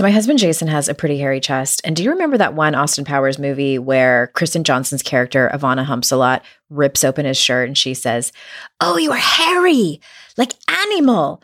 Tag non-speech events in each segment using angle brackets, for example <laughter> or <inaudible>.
So, my husband Jason has a pretty hairy chest. And do you remember that one Austin Powers movie where Kristen Johnston's character, Ivana Humpalot, rips open his shirt and she says, Oh, you are hairy, like animal.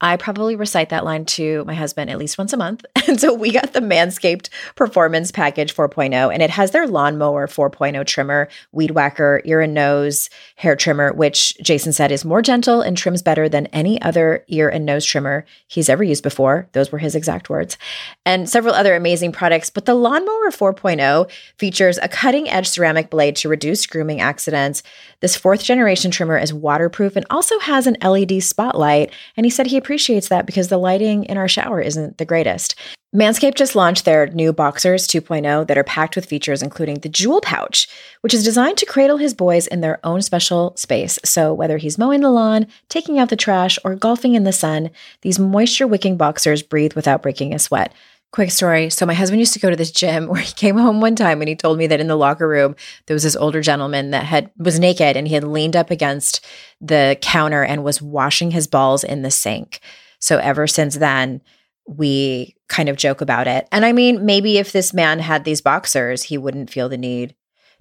I probably recite that line to my husband at least once a month. <laughs> And so we got the Manscaped Performance Package 4.0, and it has their Lawnmower 4.0 trimmer, Weed Whacker, ear and nose hair trimmer, which Jason said is more gentle and trims better than any other ear and nose trimmer he's ever used before. Those were his exact words. And several other amazing products. But the Lawnmower 4.0 features a cutting edge ceramic blade to reduce grooming accidents. This fourth generation trimmer is waterproof and also has an LED spotlight. And he said he appreciates that because the lighting in our shower isn't the greatest. Manscaped just launched their new Boxers 2.0 that are packed with features including the Jewel Pouch, which is designed to cradle his boys in their own special space. So whether he's mowing the lawn, taking out the trash, or golfing in the sun, these moisture wicking boxers breathe without breaking a sweat. Quick story. So my husband used to go to this gym <laughs> where he came home one time and he told me that in the locker room there was this older gentleman that had was naked and he had leaned up against the counter and was washing his balls in the sink. So ever since then, we kind of joke about it. And I mean, maybe if this man had these boxers, he wouldn't feel the need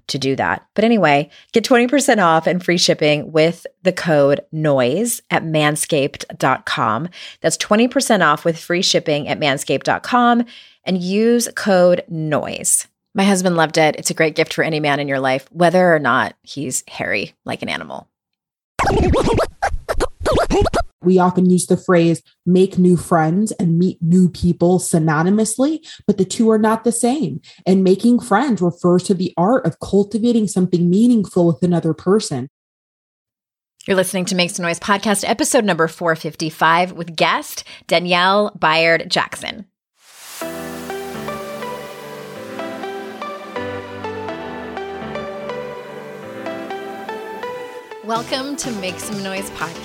to do that. But anyway, get 20% off and free shipping with the code NOISE at manscaped.com. That's 20% off with free shipping at manscaped.com and use code NOISE. My husband loved it. It's a great gift for any man in your life, whether or not he's hairy like an animal. We often use the phrase make new friends and meet new people synonymously, but the two are not the same. And making friends refers to the art of cultivating something meaningful with another person. You're listening to Make Some Noise podcast, episode number 455 with guest Danielle Bayard Jackson. Welcome to Make Some Noise podcast,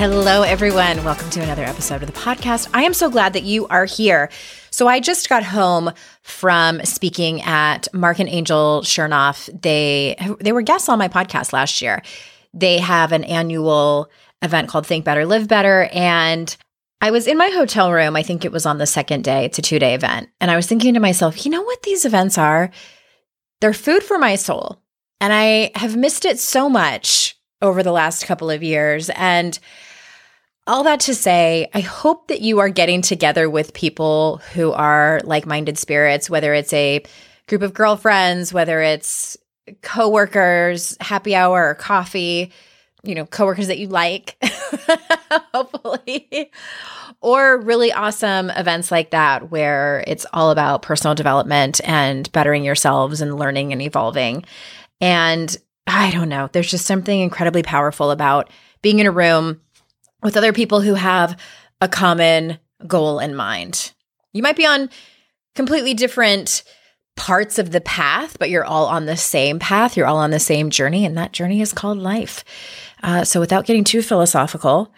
Hello, everyone. Welcome to another episode of the podcast. I am so glad that you are here. So, I just got home from speaking at Mark and Angel Chernoff. They they were guests on my podcast last year. They have an annual event called Think Better, Live Better, and I was in my hotel room. I think it was on the second day. It's a two day event, and I was thinking to myself, you know what these events are? They're food for my soul. And I have missed it so much over the last couple of years. And all that to say, I hope that you are getting together with people who are like minded spirits, whether it's a group of girlfriends, whether it's coworkers, happy hour, or coffee, you know, coworkers that you like, <laughs> hopefully, or really awesome events like that where it's all about personal development and bettering yourselves and learning and evolving. And I don't know, there's just something incredibly powerful about being in a room with other people who have a common goal in mind. You might be on completely different parts of the path, but you're all on the same path. You're all on the same journey, and that journey is called life. Uh, so, without getting too philosophical,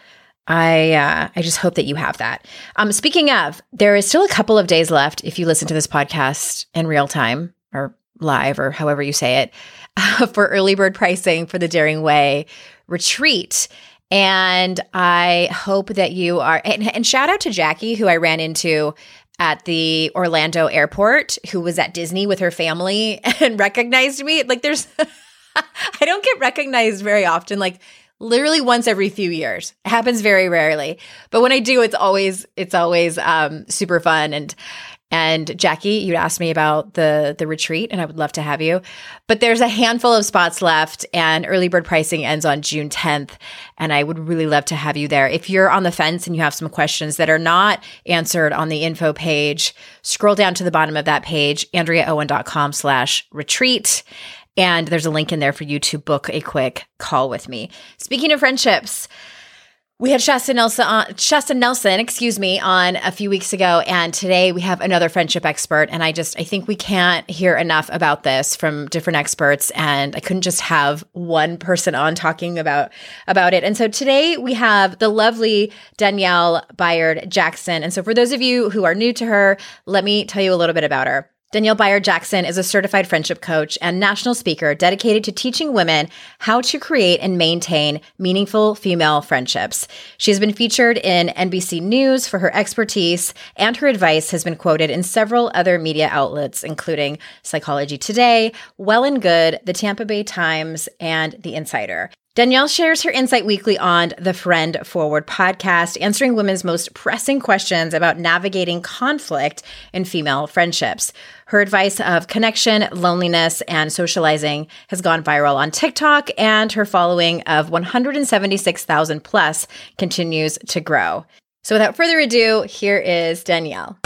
I uh, I just hope that you have that. Um, speaking of, there is still a couple of days left if you listen to this podcast in real time or live or however you say it <laughs> for early bird pricing for the Daring Way retreat. And I hope that you are, and, and shout out to Jackie, who I ran into at the Orlando airport, who was at Disney with her family <laughs> and recognized me. Like, there's, <laughs> I don't get recognized very often. Like, literally once every few years. It happens very rarely. But when I do, it's always it's always um super fun and and Jackie, you'd asked me about the the retreat, and I would love to have you. But there's a handful of spots left, and early bird pricing ends on June 10th. And I would really love to have you there. If you're on the fence and you have some questions that are not answered on the info page, scroll down to the bottom of that page, andreaowen.com slash retreat. And there's a link in there for you to book a quick call with me. Speaking of friendships, We had Shasta Nelson, on, Shasta Nelson, excuse me, on a few weeks ago, and today we have another friendship expert. And I just, I think we can't hear enough about this from different experts, and I couldn't just have one person on talking about about it. And so today we have the lovely Danielle Bayard Jackson. And so for those of you who are new to her, let me tell you a little bit about her. Danielle Bayard Jackson is a certified friendship coach and national speaker dedicated to teaching women how to create and maintain meaningful female friendships. She has been featured in NBC News for her expertise, and her advice has been quoted in several other media outlets, including Psychology Today, Well and Good, the Tampa Bay Times, and The Insider. Danielle shares her insight weekly on the Friend Forward podcast, answering women's most pressing questions about navigating conflict in female friendships. Her advice of connection, loneliness, and socializing has gone viral on TikTok, and her following of 176,000 plus continues to grow. So without further ado, here is Danielle.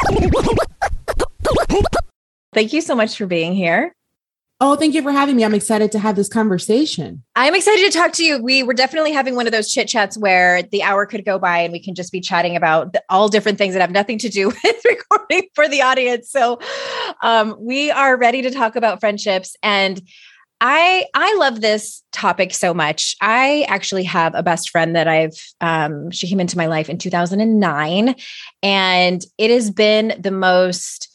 Thank you so much for being here. Oh, thank you for having me. I'm excited to have this conversation. I'm excited to talk to you. We were definitely having one of those chit chats where the hour could go by and we can just be chatting about all different things that have nothing to do <laughs> with recording for the audience. So, um, we are ready to talk about friendships and I I love this topic so much. I actually have a best friend that I've um, she came into my life in 2009 and it has been the most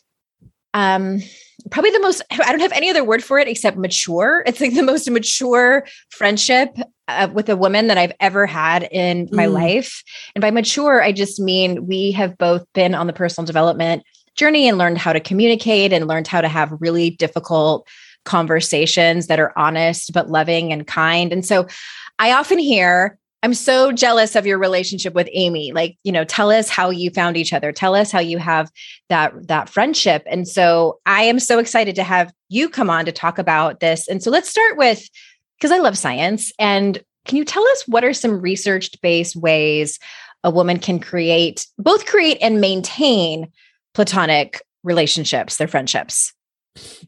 um probably the most i don't have any other word for it except mature. It's like the most mature friendship uh, with a woman that i've ever had in my mm. life. And by mature i just mean we have both been on the personal development journey and learned how to communicate and learned how to have really difficult conversations that are honest but loving and kind. And so i often hear I'm so jealous of your relationship with Amy. Like, you know, tell us how you found each other. Tell us how you have that that friendship. And so I am so excited to have you come on to talk about this. And so let's start with because I love science and can you tell us what are some research-based ways a woman can create both create and maintain platonic relationships, their friendships?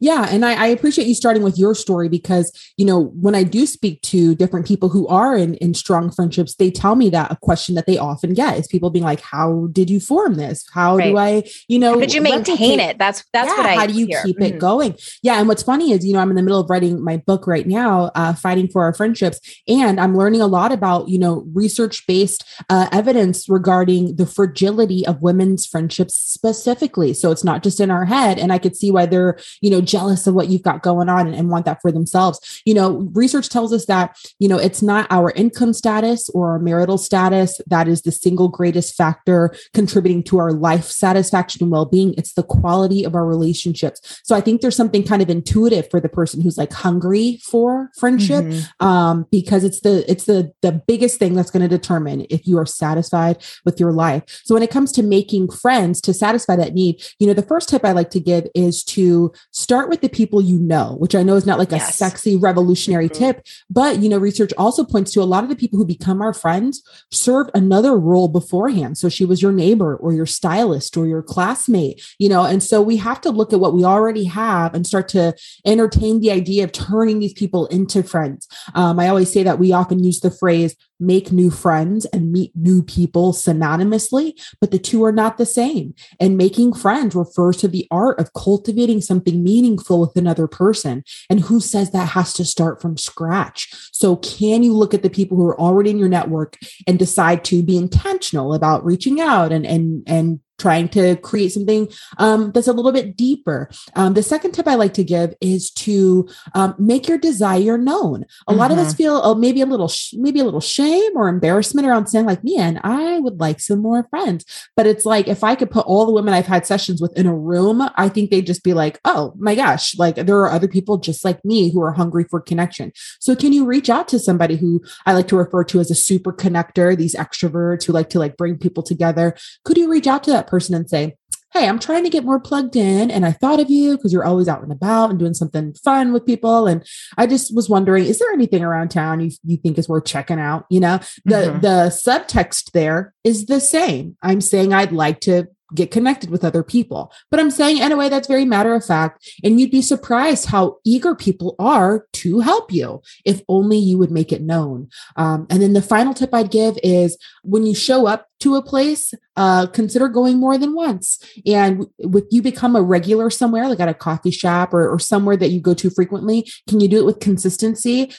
Yeah. And I, I, appreciate you starting with your story because, you know, when I do speak to different people who are in, in strong friendships, they tell me that a question that they often get is people being like, How did you form this? How right. do I, you know, how did you maintain it? That's that's yeah, what I how do you hear. keep mm-hmm. it going? Yeah. And what's funny is, you know, I'm in the middle of writing my book right now, uh, Fighting for Our Friendships. And I'm learning a lot about, you know, research-based uh, evidence regarding the fragility of women's friendships specifically. So it's not just in our head. And I could see why they're you know, jealous of what you've got going on and, and want that for themselves. You know, research tells us that, you know, it's not our income status or our marital status that is the single greatest factor contributing to our life satisfaction and well-being. It's the quality of our relationships. So I think there's something kind of intuitive for the person who's like hungry for friendship mm-hmm. um, because it's the it's the the biggest thing that's going to determine if you are satisfied with your life. So when it comes to making friends to satisfy that need, you know, the first tip I like to give is to start with the people you know, which I know is not like yes. a sexy revolutionary mm-hmm. tip, but you know, research also points to a lot of the people who become our friends served another role beforehand. So she was your neighbor or your stylist or your classmate, you know, and so we have to look at what we already have and start to entertain the idea of turning these people into friends. Um, I always say that we often use the phrase make new friends and meet new people synonymously, but the two are not the same. And making friends refers to the art of cultivating something meaningful with another person. And who says that has to start from scratch? So, can you look at the people who are already in your network and decide to be intentional about reaching out and and and trying to create something um, that's a little bit deeper. Um, the second tip I like to give is to um, make your desire known. A mm-hmm. lot of us mm-hmm. feel oh, maybe a little sh- maybe a little shame or embarrassment around saying like, "Man, I would like some more friends." But it's like if I could put all the women I've had sessions with in a room, I think they'd just be like, "Oh my gosh, like there are other people just like me who are hungry for connection." So can you reach out to somebody who I like to refer to as a super connector, these extroverts who like to like bring people together? Could you reach out to that that person and say, Hey, I'm trying to get more plugged in and I thought of you because you're always out and about and doing something fun with people. And I just was wondering, is there anything around town you, you think is worth checking out? You know, the, mm-hmm. the subtext there is the same. I'm saying I'd like to get connected with other people. But I'm saying in a way that's very matter of fact. And you'd be surprised how eager people are to help you if only you would make it known. Um, and then the final tip I'd give is when you show up to a place, uh, consider going more than once. And with you become a regular somewhere, like at a coffee shop or, or somewhere that you go to frequently, can you do it with consistency?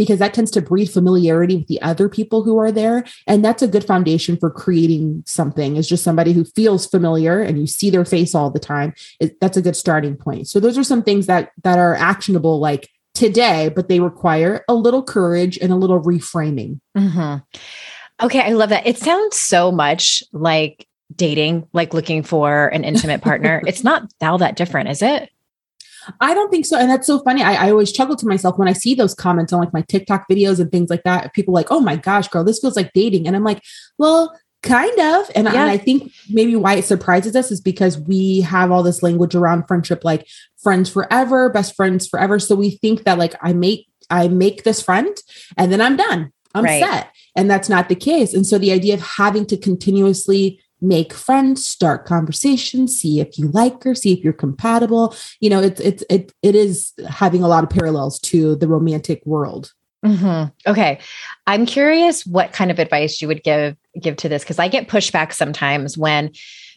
Because that tends to breed familiarity with the other people who are there. And that's a good foundation for creating something is just somebody who feels familiar and you see their face all the time. It, that's a good starting point. So those are some things that that are actionable like today, but they require a little courage and a little reframing. Mm-hmm. Okay, I love that. It sounds so much like dating, like looking for an intimate partner. <laughs> it's not all that different, is it? I don't think so. And that's so funny. I, I, always chuckle to myself when I see those comments on like my TikTok videos and things like that. People like, oh my gosh, girl, this feels like dating. And I'm like, well, kind of. And, yeah. and I think maybe why it surprises us is because we have all this language around friendship, like friends forever, best friends forever. So we think that like I make I make this friend and then I'm done. I'm right. set. And that's not the case. And so the idea of having to continuously make friends, start conversations, see if you like her, see if you're compatible. You know, it's it's it it is having a lot of parallels to the romantic world. Mm-hmm. Okay, I'm curious what kind of advice you would give give to this because I get pushback sometimes when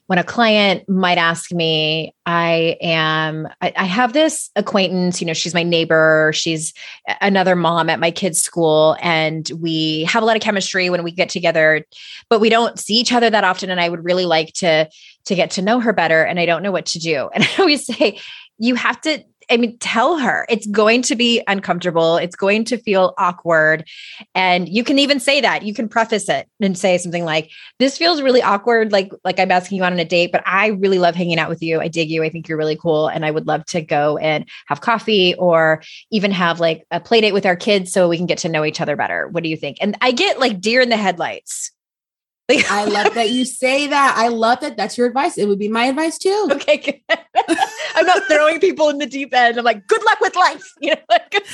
when a client might ask me, I am, I, I, have this acquaintance, you know, she's my neighbor, she's another mom at my kid's school, and we have a lot of chemistry when we get together, but we don't see each other that often. And I would really like to to get to know her better. And I don't know what to do. <laughs> And I always say, you have to I mean, tell her it's going to be uncomfortable. It's going to feel awkward. And you can even say that. You can preface it and say something like, this feels really awkward. Like, like I'm asking you on a date, but I really love hanging out with you. I dig you. I think you're really cool. And I would love to go and have coffee or even have like a play date with our kids so we can get to know each other better. What do you think? And I get like deer in the headlights I love that you <laughs> say that. I love that. That's your advice. It would be my advice too. Okay. <laughs> I'm not throwing people in the deep end. I'm like, good luck with life. <laughs> You know, like,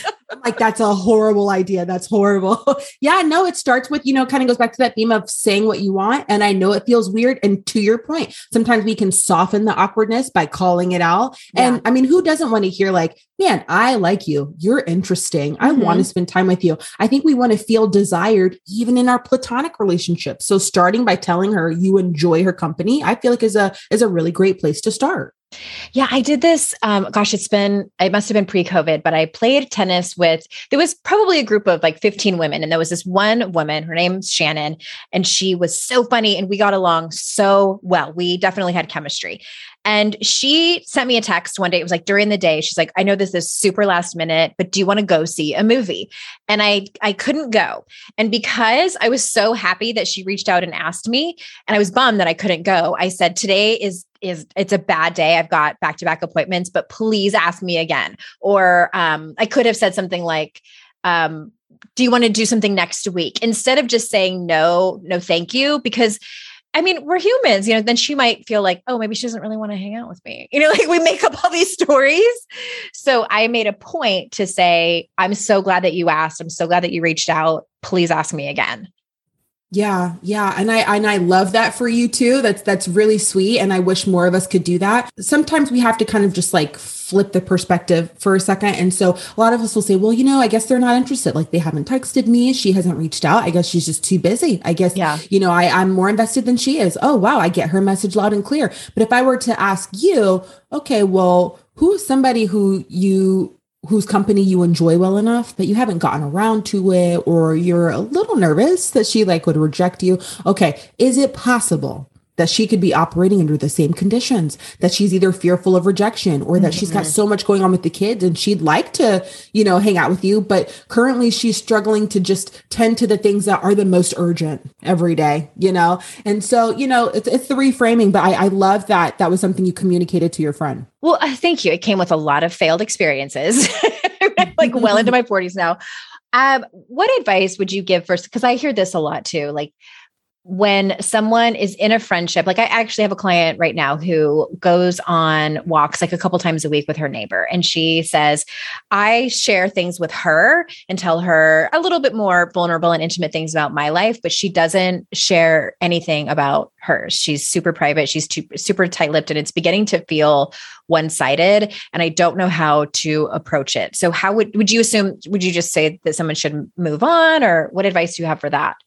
like that's a horrible idea. That's horrible. yeah, no, it starts with, you know, kind of goes back to that theme of saying what you want. And I know it feels weird. And to your point, sometimes we can soften the awkwardness by calling it out. Yeah. And I mean, who doesn't want to hear like, man, I like you. You're interesting. I mm-hmm. want to spend time with you. I think we want to feel desired even in our platonic relationships. So starting by telling her you enjoy her company, I feel like is a is a really great place to start. Yeah, I did this. Um, gosh, it's been, it must have been pre COVID, but I played tennis with, there was probably a group of like 15 women. And there was this one woman, her name's Shannon, and she was so funny and we got along so well. We definitely had chemistry. And she sent me a text one day. It was like during the day. She's like, I know this is super last minute, but do you want to go see a movie? And I I couldn't go. And because I was so happy that she reached out and asked me, and I was bummed that I couldn't go, I said, today is is it's a bad day. I've got back to back appointments, but please ask me again. Or um, I could have said something like, um, do you want to do something next week instead of just saying no, no, thank you? Because I mean, we're humans, you know, then she might feel like, oh, maybe she doesn't really want to hang out with me. You know, like we make up all these <laughs> stories. So I made a point to say, I'm so glad that you asked. I'm so glad that you reached out. Please ask me again. Yeah, yeah, and I and I love that for you too. That's that's really sweet and I wish more of us could do that. Sometimes we have to kind of just like flip the perspective for a second. And so a lot of us will say, well, you know, I guess they're not interested. Like they haven't texted me, she hasn't reached out. I guess she's just too busy. I guess yeah. you know, I I'm more invested than she is. Oh, wow, I get her message loud and clear. But if I were to ask you, okay, well, who's somebody who you whose company you enjoy well enough but you haven't gotten around to it or you're a little nervous that she like would reject you. Okay is it possible that she could be operating under the same conditions, that she's either fearful of rejection or that mm-hmm. she's got mm-hmm. so much going on with the kids and she'd like to, you know, hang out with you, but currently she's struggling to just tend to the things that are the most urgent every day, you know? And so, you know, it's, it's the reframing, but I, I love that that was something you communicated to your friend. Well, uh, thank you. It came with a lot of failed experiences, <laughs> like well into my 40s now. Um, what advice would you give first? Because I hear this a lot too. Like, when someone is in a friendship, like I actually have a client right now who goes on walks like a couple times a week with her neighbor. And she says, I share things with her and tell her a little bit more vulnerable and intimate things about my life, but she doesn't share anything about hers. She's super private. She's too, super tight lipped and it's beginning to feel one sided. And I don't know how to approach it. So, how would, would you assume, would you just say that someone should move on or what advice do you have for that?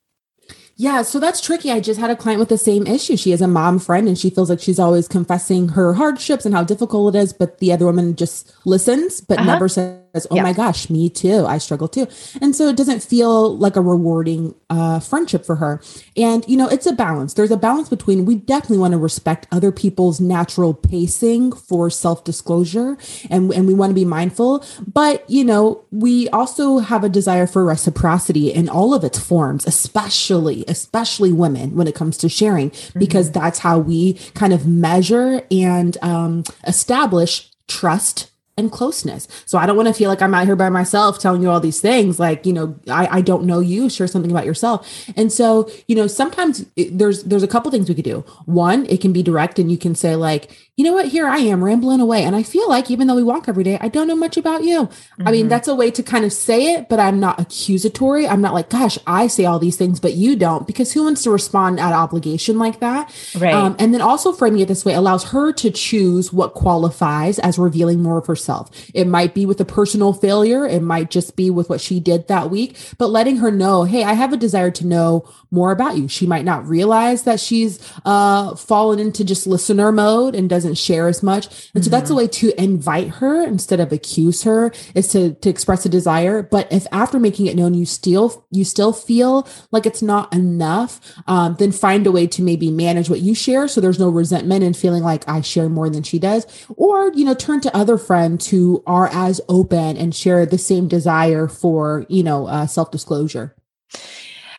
Yeah, so that's tricky. I just had a client with the same issue. She has a mom friend and she feels like she's always confessing her hardships and how difficult it is, but the other woman just listens but uh-huh. never says oh yeah. my gosh, me too. I struggle too. And so it doesn't feel like a rewarding uh, friendship for her. And, you know, it's a balance. There's a balance between we definitely want to respect other people's natural pacing for self disclosure and, and we want to be mindful. But, you know, we also have a desire for reciprocity in all of its forms, especially, especially women when it comes to sharing, mm-hmm. because that's how we kind of measure and um, establish trust and closeness. So I don't want to feel like I'm out here by myself telling you all these things. Like, you know, I, I don't know you, share something about yourself. And so, you know, sometimes it, there's, there's a couple things we could do. One, it can be direct and you can say like, you know what, here I am rambling away. And I feel like even though we walk every day, I don't know much about you. Mm-hmm. I mean, mm-hmm. that's a way to kind of say it, but I'm not accusatory. I'm not like, gosh, I say all these things, but you don't, because who wants to respond out of obligation like that? Right. Um, and then also framing it this way allows her to choose what qualifies as revealing more of herself. It might be with a personal failure. It might just be with what she did that week, but letting her know, Hey, I have a desire to know more about you. She might not realize that she's, uh, fallen into just listener mode and doesn't doesn't share as much. And mm-hmm. so that's a mm-hmm. way to invite her instead of accuse her is to, to express a desire. But if after making it known, you still, you still feel like it's not enough, um, then find a way to maybe manage what you share. So there's no resentment and feeling like I share more than she does, or, you know, turn to other friends who are as open and share the same desire for, you know, uh, self disclosure.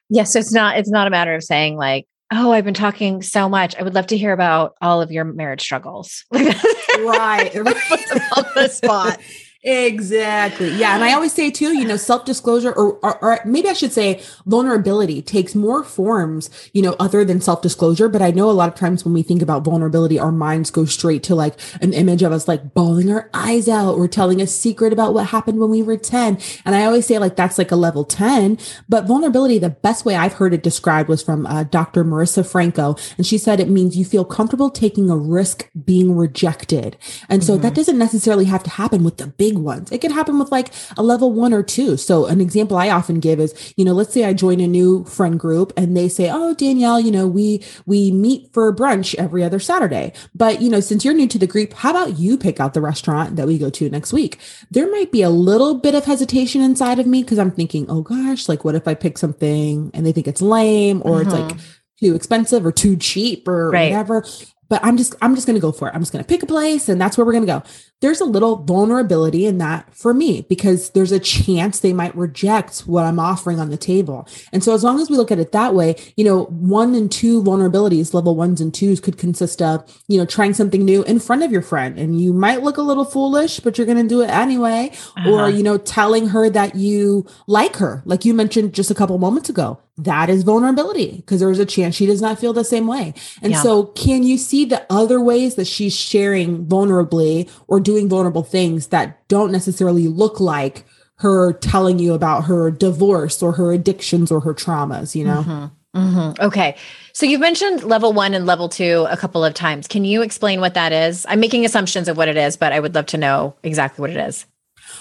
Yes, it's not it's not a matter of saying like oh, I've been talking so much. I would love to hear about all of your marriage struggles. <laughs> right. right. on the spot. Exactly. Yeah. And I always say too, you know, self disclosure or, or, or, maybe I should say vulnerability takes more forms, you know, other than self disclosure. But I know a lot of times when we think about vulnerability, our minds go straight to like an image of us like bawling our eyes out or telling a secret about what happened when we were 10. And I always say like that's like a level 10. But vulnerability, the best way I've heard it described was from uh, Dr. Marisa Franco. And she said it means you feel comfortable taking a risk being rejected. And so mm-hmm. that doesn't necessarily have to happen with the big big ones. It can happen with like a level one or two. So an example I often give is, you know, let's say I join a new friend group and they say, "Oh, Danielle, you know, we we meet for brunch every other Saturday." But, you know, since you're new to the group, how about you pick out the restaurant that we go to next week? There might be a little bit of hesitation inside of me because I'm thinking, "Oh gosh, like what if I pick something and they think it's lame or it's like mm-hmm. too expensive or too cheap or right. whatever but I'm just I'm just going to go for it. I'm just going to pick a place and that's where we're going to go. There's a little vulnerability in that for me because there's a chance they might reject what I'm offering on the table. And so as long as we look at it that way, you know, one and two vulnerabilities, level ones and twos could consist of, you know, trying something new in front of your friend and you might look a little foolish, but you're going to do it anyway, uh-huh. or you know, telling her that you like her, like you mentioned just a couple moments ago that is vulnerability because there's a chance she does not feel the same way. And yeah. so, can you see the other ways that she's sharing vulnerably or doing vulnerable things that don't necessarily look like her telling you about her divorce or her addictions or her traumas, you know? Mm-hmm. Mm-hmm. Okay. So you've mentioned level one and level two a couple of times. Can you explain what that is? I'm making assumptions of what it is, but I would love to know exactly what it is.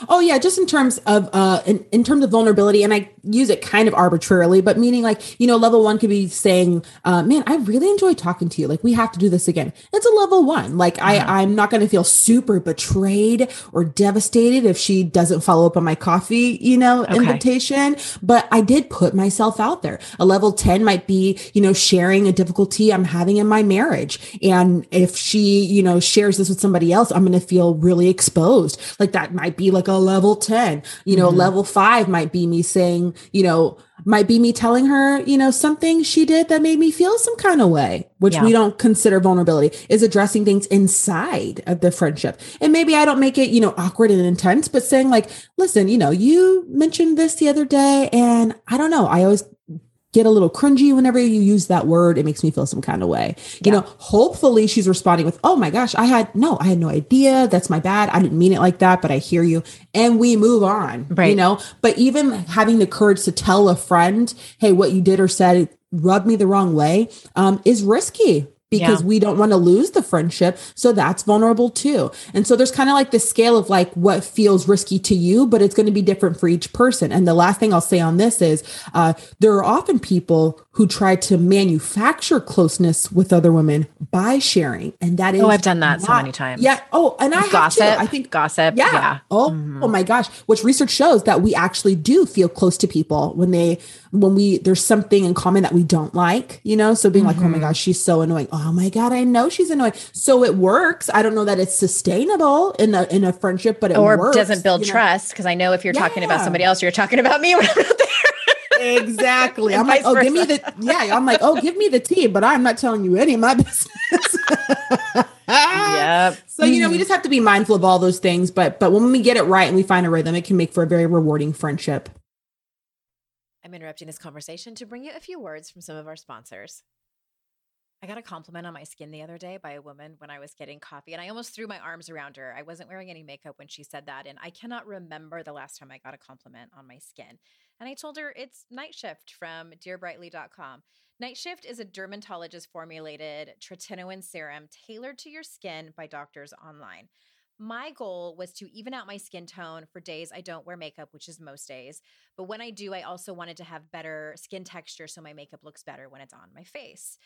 Oh yeah, just in terms of uh in, in terms of vulnerability, and I use it kind of arbitrarily, but meaning like, you know, level one could be saying, uh, man, I really enjoy talking to you. Like we have to do this again. It's a level one. Like I. I'm not gonna feel super betrayed or devastated if she doesn't follow up on my coffee, you know, okay. invitation. But I did put myself out there. A level 10 might be, you know, sharing a difficulty I'm having in my marriage. And if she, you know, shares this with somebody else, I'm gonna feel really exposed. Like that might be like a level 10. You know, mm-hmm. level five might be me saying, you know, might be me telling her, you know, something she did that made me feel some kind of way, which yeah. we don't consider vulnerability, is addressing things inside of the friendship. And maybe I don't make it, you know, awkward and intense, but saying like, listen, you know, you mentioned this the other day and I don't know, I always get a little cringy whenever you use that word. It makes me feel some kind of way. You know, hopefully she's responding with, Oh my gosh, I had no, I had no idea. That's my bad. I didn't mean it like that, but I hear you. And we move on. Right. You know, but even having the courage to tell a friend, Hey, what you did or said rubbed me the wrong way, um, is risky because yeah. we don't want to lose the friendship. So that's vulnerable too. And so there's kind of like the scale of like what feels risky to you, but it's going to be different for each person. And the last thing I'll say on this is uh, there are often people who try to manufacture closeness with other women by sharing. And that is Oh, I've done that not, so many times. Yeah. Oh, and I gossip. I think gossip. Yeah. yeah. Oh, mm-hmm. oh my gosh. Which research shows that we actually do feel close to people when they when we there's something in common that we don't like, you know? So being mm-hmm. like, oh my mm-hmm. gosh, she's so annoying. Oh my God, I know she's annoying. So it works. I don't know that it's sustainable in a in a friendship, but it or works, doesn't build trust. Because I know if you're yeah. talking about somebody else, you're talking about me when I'm not there. Exactly. I'm like, oh, versa. give me the yeah. I'm like, oh, give me the tea, but I'm not telling you any of my <laughs> business. yep. So you know, we mm-hmm. just have to be mindful of all those things. But but when we get it right and we find a rhythm, it can make for a very rewarding friendship. I'm interrupting this conversation to bring you a few words from some of our sponsors. I got a compliment on my skin the other day by a woman when I was getting coffee, and I almost threw my arms around her. I wasn't wearing any makeup when she said that, and I cannot remember the last time I got a compliment on my skin. And I told her it's Night Shift from dearbrightly.com. Night Shift is a dermatologist formulated tretinoin serum tailored to your skin by doctors online. My goal was to even out my skin tone for days I don't wear makeup, which is most days. But when I do, I also wanted to have better skin texture so my makeup looks better when it's on my face.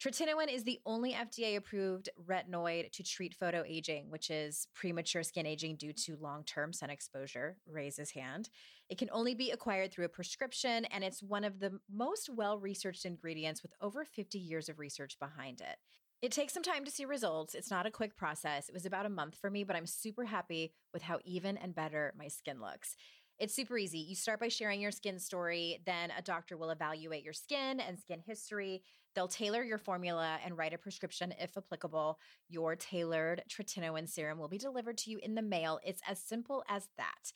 Tretinoin is the only FDA approved retinoid to treat photo aging, which is premature skin aging due to long term sun exposure. Raise his hand. It can only be acquired through a prescription, and it's one of the most well researched ingredients with over 50 years of research behind it. It takes some time to see results. It's not a quick process. It was about a month for me, but I'm super happy with how even and better my skin looks. It's super easy. You start by sharing your skin story, then a doctor will evaluate your skin and skin history. They'll tailor your formula and write a prescription if applicable. Your tailored tretinoin serum will be delivered to you in the mail. It's as simple as that.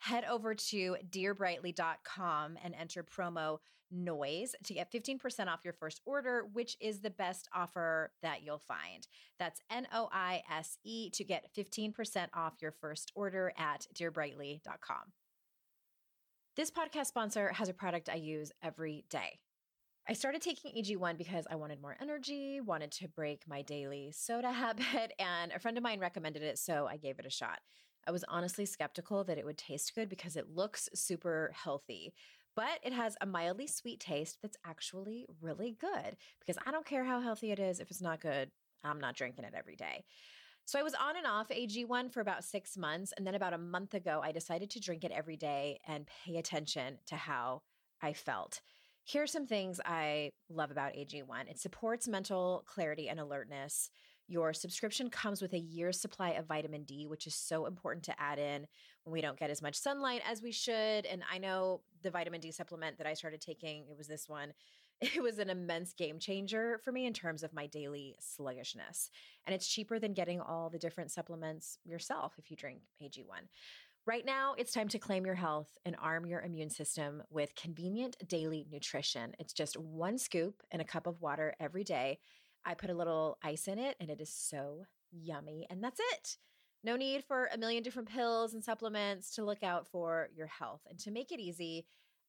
Head over to dearbrightly.com and enter promo noise to get 15% off your first order, which is the best offer that you'll find. That's N O I S E to get 15% off your first order at dearbrightly.com. This podcast sponsor has a product I use every day. I started taking AG1 because I wanted more energy, wanted to break my daily soda <laughs> habit, and a friend of mine recommended it, so I gave it a shot. I was honestly skeptical that it would taste good because it looks super healthy but it has a mildly sweet taste that's actually really good because I don't care how healthy it is. If it's not good, I'm not drinking it every day. So I was on and off AG1 for about six months. And then about a month ago, I decided to drink it every day and pay attention to how I felt. Here are some things I love about AG1 it supports mental clarity and alertness. Your subscription comes with a year's supply of vitamin D, which is so important to add in when we don't get as much sunlight as we should. And I know the vitamin D supplement that I started taking, it was this one. <laughs> It was an immense game changer for me in terms of my daily sluggishness. And it's cheaper than getting all the different supplements yourself if you drink AG1. Right now, it's time to claim your health and arm your immune system with convenient daily nutrition. It's just one scoop in a cup of water every day I put a little ice in it and it is so yummy. And that's it. No need for a million different pills and supplements to look out for your health. And to make it easy,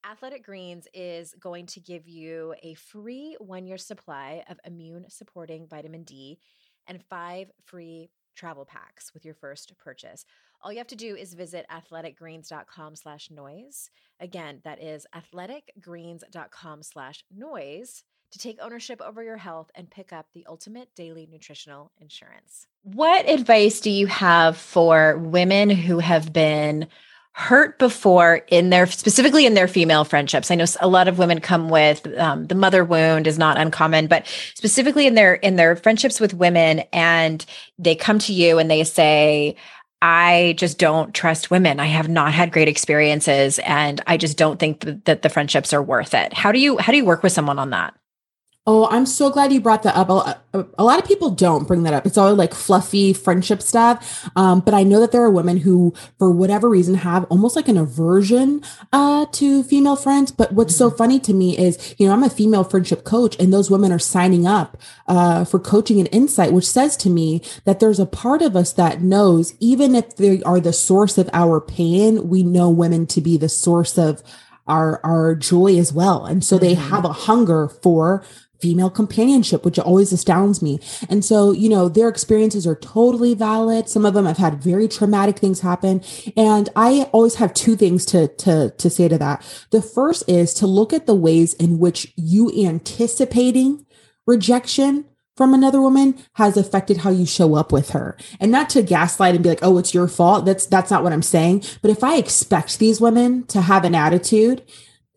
Athletic Greens is going to give you a free one year supply of immune supporting vitamin D and five free travel packs with your first purchase. All you have to do is visit athleticgreens.com slash noise. Again, that is athleticgreens.com slash noise to take ownership over your health and pick up the ultimate daily nutritional insurance. What advice do you have for women who have been hurt before in their specifically in their female friendships i know a lot of women come with um, the mother wound is not uncommon but specifically in their in their friendships with women and they come to you and they say I just don't trust women. I have not had great experiences and I just don't think that the friendships are worth it. How do you how do you work with someone on that? Oh, I'm so glad you brought that up. A, a, lot of people don't bring that up. It's all like fluffy friendship stuff. Um, but I know that there are women who, for whatever reason, have almost like an aversion uh, to female friends. But what's so mm-hmm. funny to me is, you know, I'm a female friendship coach, and those women are signing up uh, for coaching and insight, which says to me that there's a part of us that knows, even if they are the source of our pain, we know women to be the source of our our joy as well and so mm-hmm. they have a hunger for female companionship, which always astounds me. And so, you know, their experiences are totally valid. Some of them have had very traumatic things happen. And I always have two things to, to, to say to that. The first is to look at the ways in which you anticipating rejection from another woman has affected how you show up with her. And not to gaslight and be like, "Oh, it's your fault." That's that's not what I'm saying. But if I expect these women to have an attitude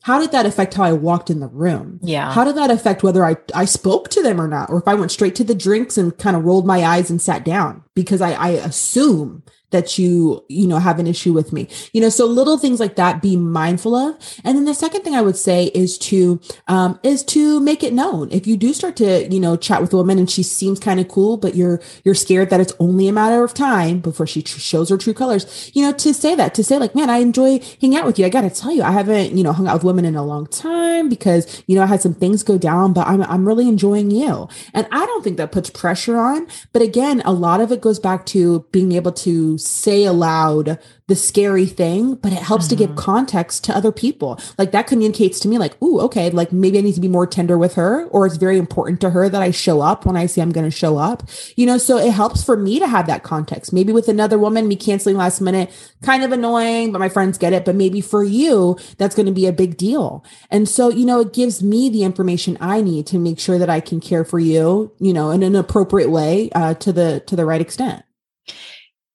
how did that affect how I walked in the room? Yeah. How did that affect whether I, I spoke to them or not, or if I went straight to the drinks and kind of rolled my eyes and sat down because I, I assume that you you know have an issue with me. You know so little things like that be mindful of. And then the second thing i would say is to um is to make it known. If you do start to you know chat with a woman and she seems kind of cool but you're you're scared that it's only a matter of time before she tr- shows her true colors you know to say that to say like man i enjoy hanging out with you. I gotta tell you i haven't you know hung out with women in a long time because you know i had some things go down but i'm, I'm really enjoying you. And i don't think that puts pressure on but again a lot of it goes back to being able to say aloud the scary thing, but it helps mm-hmm. to give mm-hmm. context to other people. Like that communicates to me, like, ooh, okay, like maybe I need to be more tender with her, or it's very important to her that I show up when I say I'm going to show up. You know, so it helps for me to have that context. Maybe with another woman, me canceling last minute, kind of annoying, but my friends get it. But maybe for you, that's going to be a big deal. And so, you know, it gives me the information I need to make sure that I can care for you, you know, in an appropriate way uh, to the to the right extent.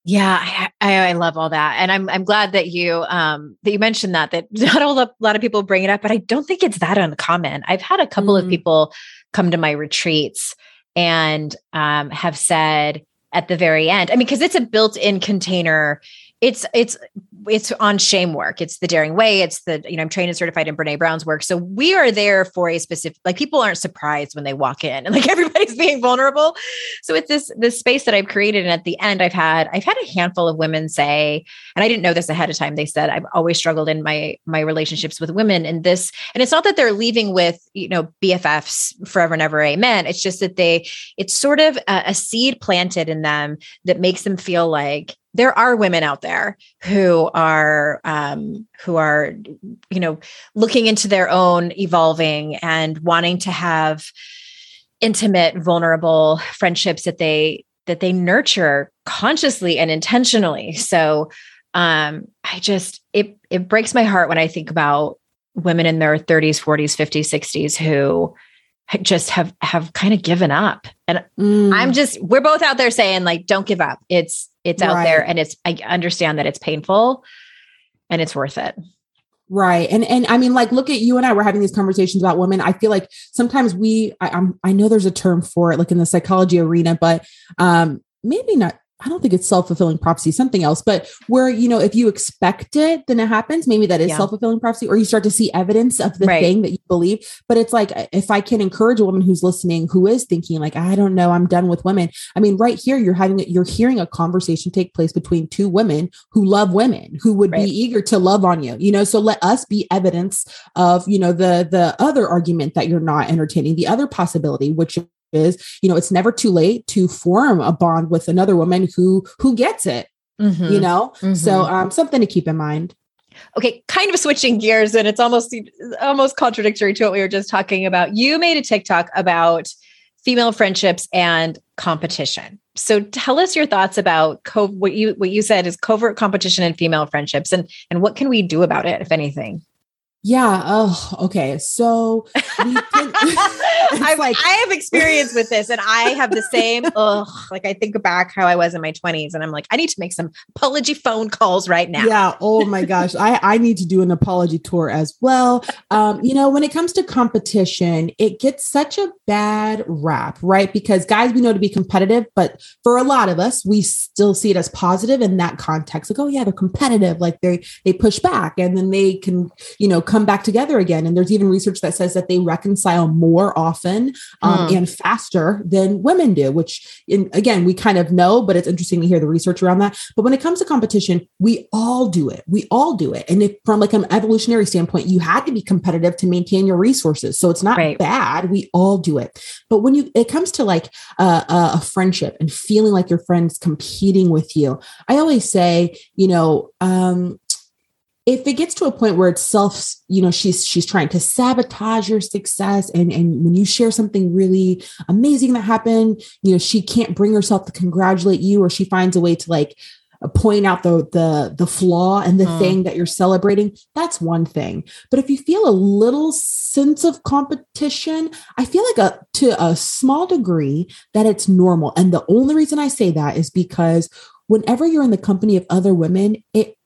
Yeah, I, I, love all that, and I'm I'm glad that you um that you mentioned that that <laughs> not a lot of people bring it up, but I don't think it's that uncommon. I've had a couple mm. of people come to my retreats and um, have said at the very end, I mean, because it's a built-in container it's it's it's on shame work. It's the daring way. It's the, you know, I'm trained and certified in Brene Brown's work. So we are there for a specific, like people aren't surprised when they walk in and like <laughs> everybody's being vulnerable. So it's this, this space that I've created. And at the end I've had, I've had a handful of women say, and I didn't know this ahead of time. They said, I've always struggled in my, my relationships with women and this, and it's not that they're leaving with, you know, BFFs forever and ever. Amen. It's just that they, it's sort of a, a seed planted in them that makes them feel like, there are women out there who are um, who are you know looking into their own evolving and wanting to have intimate vulnerable friendships that they that they nurture consciously and intentionally. So um, i just it it breaks my heart when i think about women in their 30s 40s 50s 60s who just have have kind of given up. And mm. i'm just we're both out there saying like don't give up. It's it's out right. there and it's i understand that it's painful and it's worth it. Right. And and i mean like look at you and i we're having these conversations about women. I feel like sometimes we I, i'm i know there's a term for it like in the psychology arena but um maybe not I don't think it's self fulfilling prophecy, something else, but where, you know, if you expect it, then it happens. Maybe that is yeah. self fulfilling prophecy, or you start to see evidence of the right. thing that you believe. But it's like, if I can encourage a woman who's listening, who is thinking, like, I don't know, I'm done with women. I mean, right here, you're having, you're hearing a conversation take place between two women who love women, who would right. be eager to love on you, you know? So let us be evidence of, you know, the, the other argument that you're not entertaining, the other possibility, which is you know it's never too late to form a bond with another woman who who gets it mm-hmm. you know? Mm-hmm. so um something to keep in mind. Okay kind of switching gears and it's almost almost contradictory to what we were just talking about. You made a tiktok about female friendships and competition. So tell us your thoughts about co- what you what you said is covert competition and female friendships and and what can we do about it if anything yeah. Oh, okay. So we can, <laughs> I <laughs> like I have experience with this, and I have the same. ugh, like I think back how I was in my twenties, and I'm like, I need to make some apology phone calls right now. Yeah. Oh my gosh, I I need to do an apology tour as well. Um, you know, when it comes to competition, it gets such a bad rap, right? Because guys, we know to be competitive, but for a lot of us, we still see it as positive in that context. Like, oh yeah, they're competitive. Like they they push back, and then they can, you know come back together again. And there's even research that says that they reconcile more often um, mm. and faster than women do, which in, again, we kind of know, but it's interesting to hear the research around that. But when it comes to competition, we all do it. We all do it. And if from like an evolutionary standpoint, you had to be competitive to maintain your resources. So it's not right. bad. We all do it. But when you, it comes to like uh, a friendship and feeling like your friend's competing with you, I always say, you know, um, if it gets to a point where it's self you know she's she's trying to sabotage your success and and when you share something really amazing that happened you know she can't bring herself to congratulate you or she finds a way to like uh, point out the the the flaw and the mm. thing that you're celebrating that's one thing but if you feel a little sense of competition i feel like a to a small degree that it's normal and the only reason i say that is because whenever you're in the company of other women it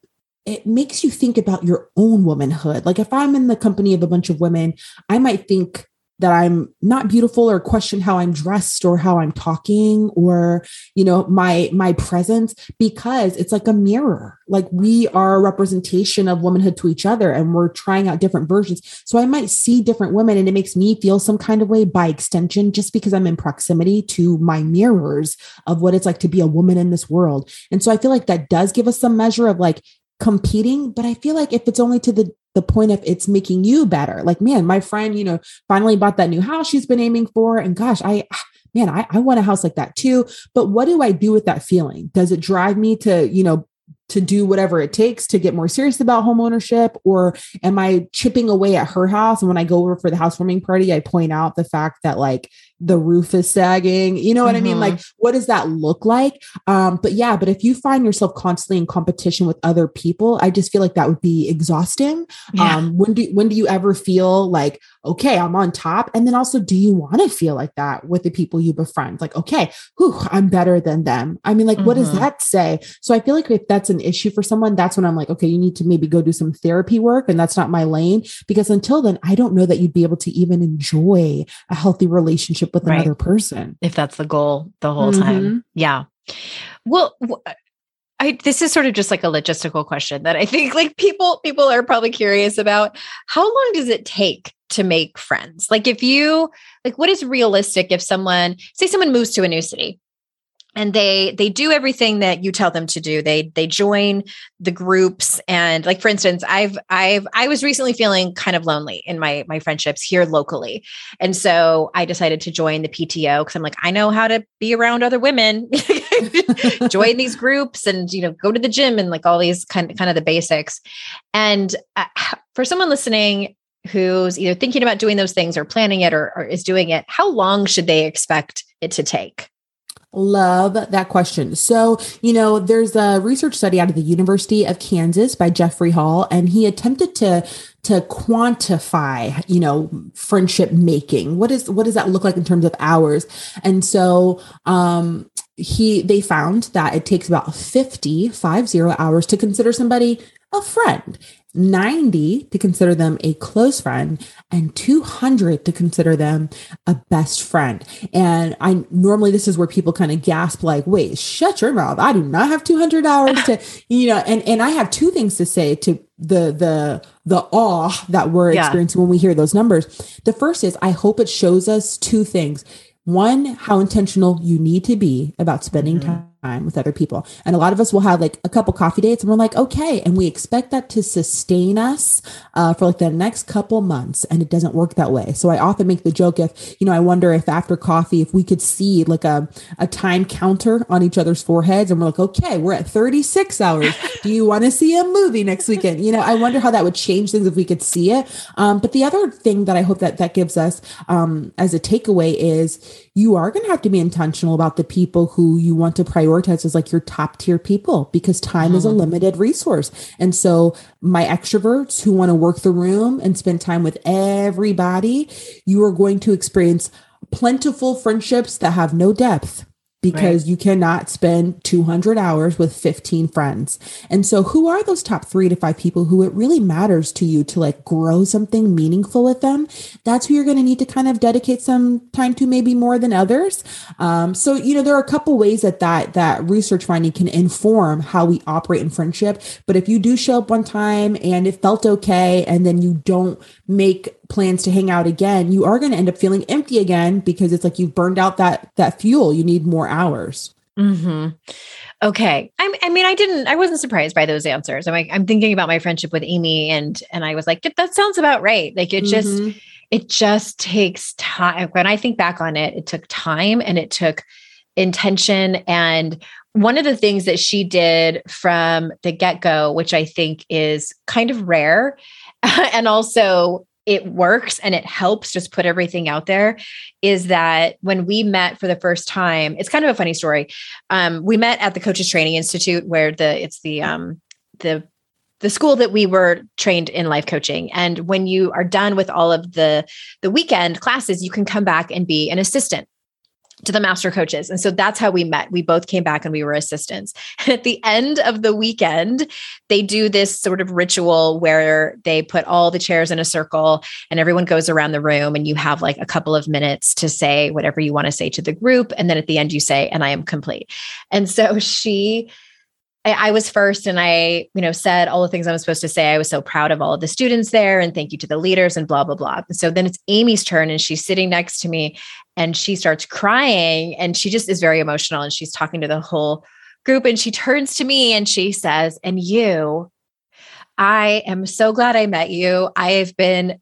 it makes you think about your own womanhood. Like if I'm in the company of a bunch of women, I might think that I'm not beautiful or question how I'm dressed or how I'm talking or you know my my presence because it's like a mirror. Like we are a representation of womanhood to each other and we're trying out different versions. So I might see different women and it makes me feel some kind of way by extension just because I'm in proximity to my mirrors of what it's like to be a woman in this world. And so I feel like that does give us some measure of like competing but i feel like if it's only to the the point of it's making you better like man my friend you know finally bought that new house she's been aiming for and gosh i ah, man i, I want a house like that too. But what do i do with that feeling? Does it drive me to you know to do whatever it takes to get more serious about home ownership or am i chipping away at her house? And when i go over for the housewarming party i point out the fact that like the roof is sagging you know what mm-hmm. i mean like mm-hmm. what does that look like um but yeah but if you find yourself constantly in competition with other people i just feel like that would be exhausting yeah. um when do when do you ever feel like okay i'm on top and then also do you want to feel like that with the people you befriend like okay whew, i'm better than them i mean like mm-hmm. what does mm-hmm. that say so i feel like if that's an issue for someone that's when i'm like okay you need to maybe go do some therapy work and that's not my lane because until then i don't know that you'd be able to even enjoy a healthy relationship relationship with right. another person. If that's the goal the whole mm-hmm. time. Yeah. Well, I this is sort of just like a logistical question that I think like people people are probably curious about. How long does it take to make friends? Like if you like what is realistic if someone say someone moves to a new city and they they do everything that you tell them to do. They they join the groups. And like for instance i've i've i was recently feeling kind of lonely in my my friendships here locally. And so i decided to join the pto because i'm like i know how to be around other women. <laughs> Join these groups and you know go to the gym and like all these kind of kind of the basics. And uh, for someone listening who's either thinking about doing those things or planning it or, or is doing it how long should they expect it to take Love that question. So, you know, there's a research study out of the University of Kansas by Jeffrey Hall, and he attempted to to quantify, you know, friendship making. What is what does that look like in terms of hours? And so um he they found that it takes about 50 50 hours to consider somebody a friend 90 to consider them a close friend and 200 to consider them a best friend. And I normally this is where people kind of gasp like, "Wait, shut your mouth. I do not have 200 hours to, <laughs> you know, and and I have two things to say to the the the awe that we're yeah. experiencing when we hear those numbers. The first is I hope it shows us two things. One, how intentional you need to be about spending mm-hmm. time time with other people. And a lot of us will have like a couple coffee dates and we're like, okay. And we expect that to sustain us uh, for like the next couple months. And it doesn't work that way. So I often make the joke if, you know, I wonder if after coffee, if we could see like a, a time counter on each other's foreheads and we're like, okay, we're at 36 hours. Do you want to see a movie next weekend? You know, I wonder how that would change things if we could see it. Um, but the other thing that I hope that that gives us um, as a takeaway is you are going to have to be intentional about the people who you want to prioritize as like your top tier people because time mm-hmm. is a mm-hmm. limited resource. And so, my extroverts who want to work the room and spend time with everybody, you are going to experience plentiful friendships that have no depth because right. you cannot spend 200 hours with 15 friends. And so, who are those top three to five people who it really matters to you to like grow something meaningful with them? That's who you're going to need to kind of dedicate some time to, maybe more than others. Um, so, you know, there are a couple ways that that that research finding can inform how we operate in friendship. But if you do show up one time and it felt okay, and then you don't make plans to hang out again, you are going to end up feeling empty again because it's like you've burned out that that fuel. You need more hours. Hmm. Okay. I'm, I mean, I didn't. I wasn't surprised by those answers. I'm like, I'm thinking about my friendship with Amy, and and I was like, that sounds about right. Like it mm-hmm. just, it just takes time. When I think back on it, it took time and it took intention. And one of the things that she did from the get go, which I think is kind of rare, <laughs> and also it works and it helps just put everything out there is that when we met for the first time it's kind of a funny story. Um, we met at the coaches training institute where the it's the um, the the school that we were trained in life coaching. And when you are done with all of the the weekend classes you can come back and be an assistant to the master coaches. And so that's how we met. We both came back and we were assistants. <laughs> And at the end of the weekend, they do this sort of ritual where they put all the chairs in a circle and everyone goes around the room and you have like a couple of minutes to say whatever you want to say to the group. And then at the end, you say, and I am complete. And so <laughs> she, I, was first and I, you know, said all the things I was supposed to say. I was so proud of all of the students there and thank you to the leaders and blah, blah, blah. And so then it's Amy's turn and she's sitting next to me and she starts crying and she just is very emotional and she's talking to the whole group and she turns to me and she says, And you, I am so glad I met you. I have been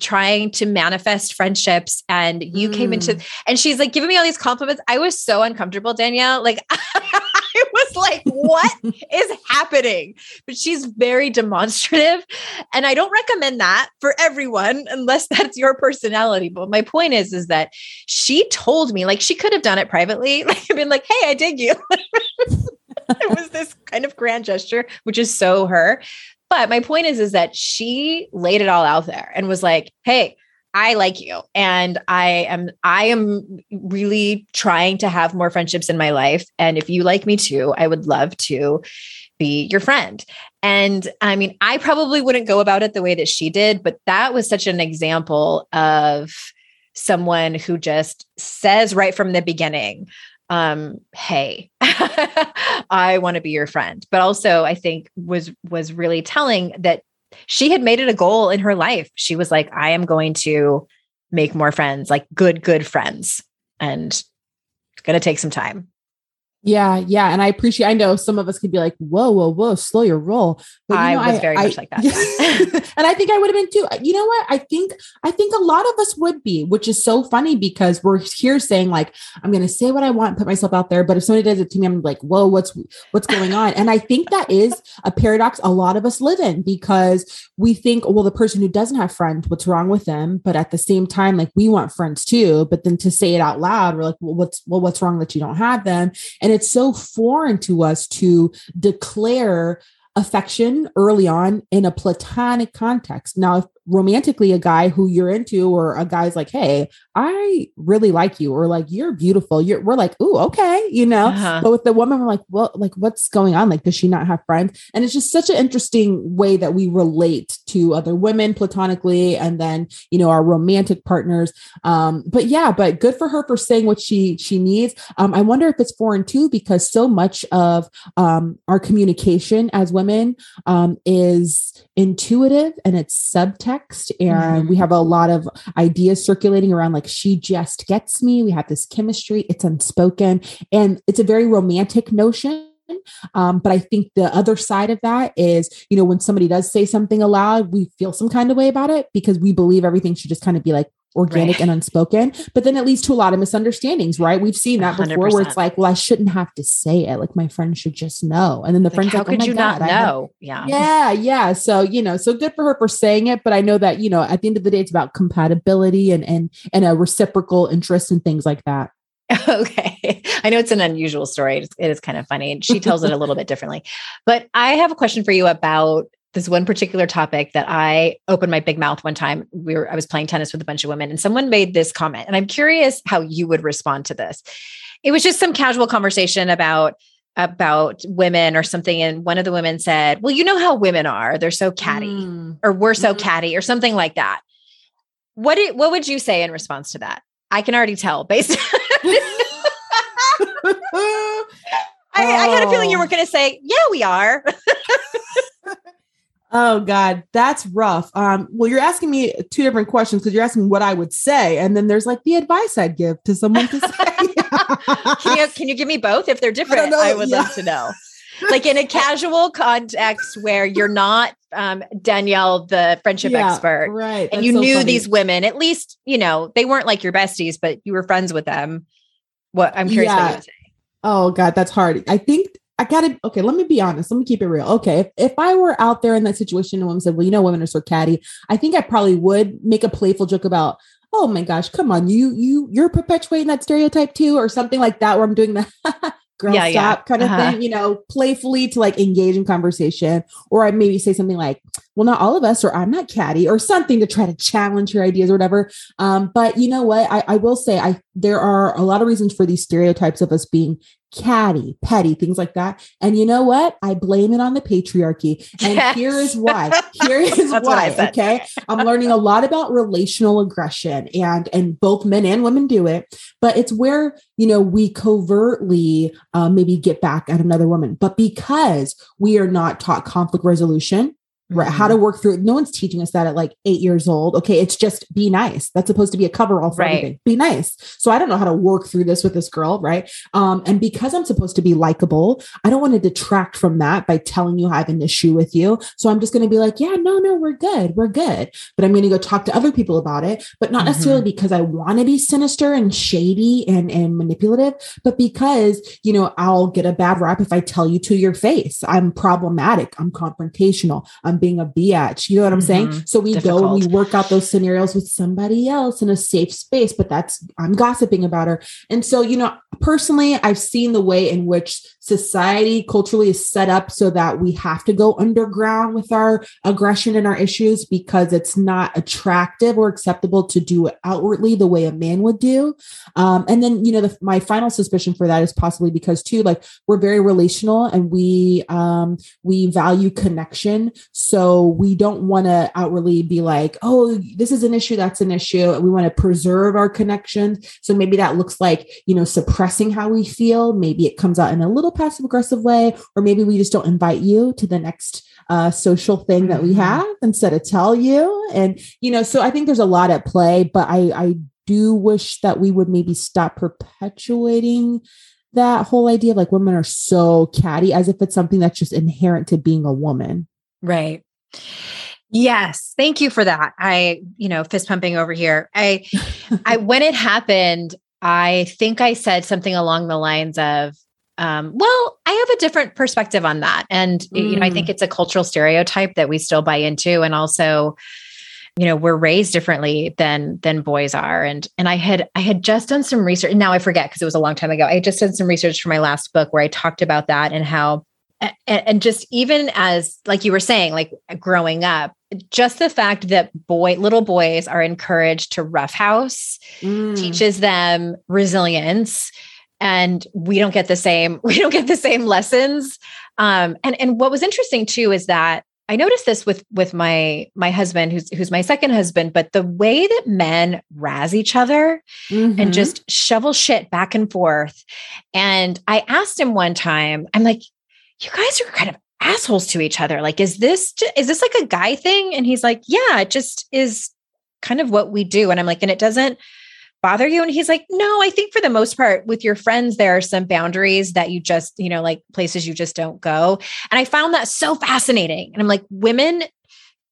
trying to manifest friendships and you mm. came into mm. and she's like giving me all these compliments. I was so uncomfortable, Danielle. Like <laughs> I <laughs> was like, what is happening? But she's very demonstrative. And I don't recommend that for everyone unless <laughs> that's your personality. But my point is, is that she told me, like, she could have done it privately, <laughs> like, been like, hey, I dig you. it was this kind of grand gesture, which is so her. But my point is, is that she laid it all out there and was like, hey, I like you and I am I am really trying to have more friendships in my life and if you like me too I would love to be your friend. And I mean I probably wouldn't go about it the way that she did but that was such an example of someone who just says right from the beginning um hey <laughs> I want to be your friend but also I think was was really telling that she had made it a goal in her life. She was like, I am going to make more friends, like good, good friends. And it's going to take some time. Yeah, yeah. And I appreciate, I know some of us could be like, whoa, whoa, whoa, slow your roll. But, I know, was I, very I, much like that. <laughs> and I think I would have been too. You know what? I think, I think a lot of us would be, which is so funny because we're here saying like, I'm going to say what I want, put myself out there. But if somebody does it to me, I'm like, whoa, what's, what's going on? And I think that is a paradox a lot of us live in because we think, well, the person who doesn't have friends, what's wrong with them? But at the same time, like we want friends too. But then to say it out loud, we're like, well, what's, well, what's wrong that you don't have them? And it's so foreign to us to declare affection early on in a platonic context. Now, if romantically a guy who you're into or a guy's like hey i really like you or like you're beautiful you're we're like oh okay you know? Uh-huh. but with the woman we're like well like what's going on? Like does she not have friends? And it's just such an interesting way that we relate to other women platonically and then you know our romantic partners. Um but yeah but good for her for saying what she she needs. Um i wonder if it's foreign too because so much of um our communication as women um is intuitive and it's subtext and mm-hmm. we have a lot of ideas circulating around like she just gets me we have this chemistry it's unspoken and it's a very romantic notion um, but I think the other side of that is, you know, when somebody does say something aloud, we feel some kind of way about it because we believe everything should just kind of be like organic right. and unspoken. But then it leads to a lot of misunderstandings, right? We've seen that 100%. before where it's like, well, I shouldn't have to say it. Like my friend should just know. And then the like, friend's how like, oh could oh you God, not know? Yeah. Yeah. Yeah. So, you know, so good for her for saying it. But I know that, you know, at the end of the day, it's about compatibility and and and a reciprocal interest and things like that. <laughs> Okay. I know it's an unusual story. It is kind of funny. And she tells it a little bit differently. But I have a question for you about this one particular topic that I opened my big mouth one time. We were I was playing tennis with a bunch of women and someone made this comment and I'm curious how you would respond to this. It was just some casual conversation about about women or something and one of the women said, "Well, you know how women are. They're so catty mm. or we're so mm-hmm. catty or something like that." What did, what would you say in response to that? I can already tell based <laughs> I, I, had a feeling you were oh. going to say, "Yeah, we are." <laughs> oh God, that's rough. Um, well, you're asking me two different questions because you're asking what I would say, and then there's like the advice I'd give to someone to say. <laughs> can, you, can you give me both if they're different? I, I would yeah. love to know. <laughs> like in a casual context where you're not um, Danielle, the friendship yeah, expert, right? And That's you so knew funny. these women. At least you know they weren't like your besties, but you were friends with them. What I'm curious yeah. what you would say. Oh God, that's hard. I think I gotta okay, let me be honest. Let me keep it real. Okay. If, if I were out there in that situation and women said, Well, you know, women are so catty, I think I probably would make a playful joke about, oh my gosh, come on, you you you're perpetuating that stereotype too, or something like that, where I'm doing the <laughs> girl yeah, stop yeah. kind of uh-huh. thing, you know, playfully to like engage in conversation. Or I maybe say something like, well, not all of us, or I'm not catty, or something to try to challenge your ideas or whatever. Um, but you know what? I, I will say I there are a lot of reasons for these stereotypes of us being catty, petty, things like that. And you know what? I blame it on the patriarchy. And yes. here is <laughs> why. Here is why. Okay. I'm learning a lot about relational aggression and and both men and women do it. But it's where, you know, we covertly uh, maybe get back at another woman. But because we are not taught conflict resolution, right? How to mm-hmm. work through it. No one's teaching us that at like eight years old. Okay it's just be nice. That's supposed to be a cover all for right. everything. Be nice. So i don't know how to work through this with this girl right? Um and because i'm supposed to be likable i don't want to detract from that by telling you i have an issue with you. So i'm just going to be like yeah no no we're good we're good. But i'm going to go talk to other people about it but not mm-hmm. necessarily because i want to be sinister and shady and and manipulative but because you know i'll get a bad rap if i tell you to your face. I'm problematic. I'm confrontational. I'm being a biatch. You know what I'm mm-hmm. saying? So we Difficult. go and we work out those scenarios with somebody else in a safe space, but that's, I'm gossiping about her. And so, you know, personally, I've seen the way in which society culturally is set up so that we have to go underground with our aggression and our issues because it's not attractive or acceptable to do it outwardly the way a man would do. Um, and then, you know, the, my final suspicion for that is possibly because too, like we're very relational and we, um, we value connection. So we don't want to outwardly be like, oh, this is an issue, that's an issue. And we want to preserve our connections. So maybe that looks like, you know, suppressing how we feel. Maybe it comes out in a little passive aggressive way, or maybe we just don't invite you to the next uh, social thing that we mm-hmm. have instead of tell you. And, you know, so I think there's a lot at play, but I, I do wish that we would maybe stop perpetuating that whole idea of like women are so catty as if it's something that's just inherent to being a woman. Right. Yes, thank you for that. I, you know, fist pumping over here. I I <laughs> when it happened, I think I said something along the lines of um, well, I have a different perspective on that. And mm. you know, I think mm. it's a cultural stereotype that we still buy into and also you know we're raised differently than than boys are and and i had i had just done some research now i forget because it was a long time ago i just did some research for my last book where i talked about that and how and, and just even as like you were saying like growing up just the fact that boy little boys are encouraged to roughhouse mm. teaches them resilience and we don't get the same <laughs> we don't get the same lessons um and and what was interesting too is that I noticed this with with my my husband who's who's my second husband but the way that men razz each other mm-hmm. and just shovel shit back and forth and I asked him one time I'm like you guys are kind of assholes to each other. Like, is this, is this like a guy thing? And he's like, yeah, it just is kind of what we do. And I'm like, and it doesn't bother you? And he's like, no, I think for the most part with your friends, there are some boundaries that you just, you know, like places you just don't go. And I found that so fascinating. And I'm like, women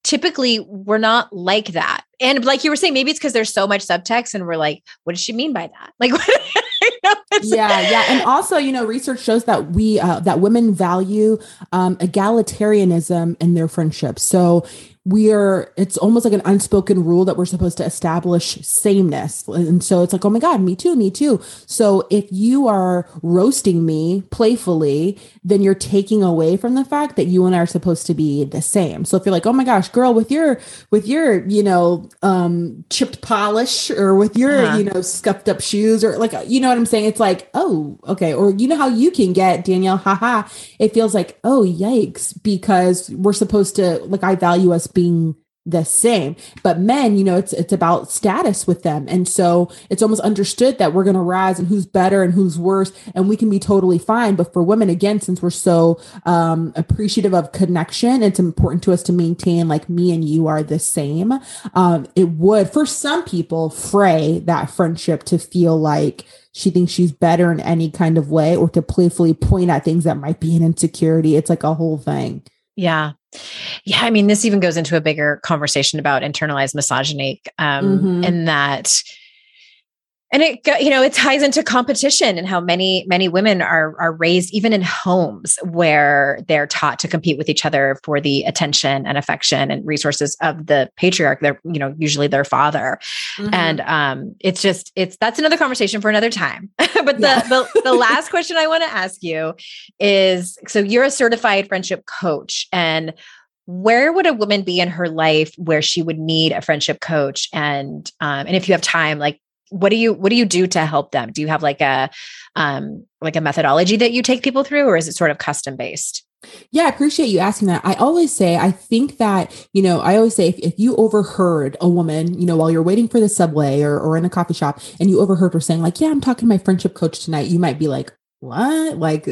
typically we're not like that. And like you were saying, maybe it's because there's so much subtext and we're like, what does she mean by that? <laughs> Like, yeah, yeah. And also, you know, research shows that we, uh, that women value um, egalitarianism in their friendships. So we are it's almost like an unspoken rule that we're supposed to establish sameness. And so it's like oh my god me too me too. So if you are roasting me playfully then you're taking away from the fact that you and i are supposed to be the same. So if you're like oh my gosh girl with your with your you know um chipped polish or with your uh-huh. you know scuffed up shoes or like you know what i'm saying? It's like oh okay. Or you know how you can get danielle haha it feels like oh yikes because we're supposed to like i value us being the same. But men you know it's it's about status with them. And so it's almost understood that we're going to rise and who's better and who's worse and we can be totally fine. But for women again since we're so um appreciative of connection it's important to us to maintain like me and you are the same. Um it would for some people fray that friendship to feel like she thinks she's better in any kind of way or to playfully point at things that might be an insecurity. It's like a whole thing. Yeah. Yeah. I mean, this even goes into a bigger conversation about internalized misogyny, um, mm-hmm. and that and it you know it ties into competition and how many many women are are raised even in homes where they're taught to compete with each other for the attention and affection and resources of the patriarch they're you know usually their father mm-hmm. and um it's just it's that's another conversation for another time <laughs> but the, yeah. the the last question i want to ask you is so you're a certified friendship coach and where would a woman be in her life where she would need a friendship coach and um, and if you have time like what do you what do you do to help them do you have like a um like a methodology that you take people through or is it sort of custom based yeah, I appreciate you asking that. I always say, I think that, you know, I always say if, if you overheard a woman, you know, while you're waiting for the subway or, or in a coffee shop and you overheard her saying, like, yeah, I'm talking to my friendship coach tonight, you might be like, what? Like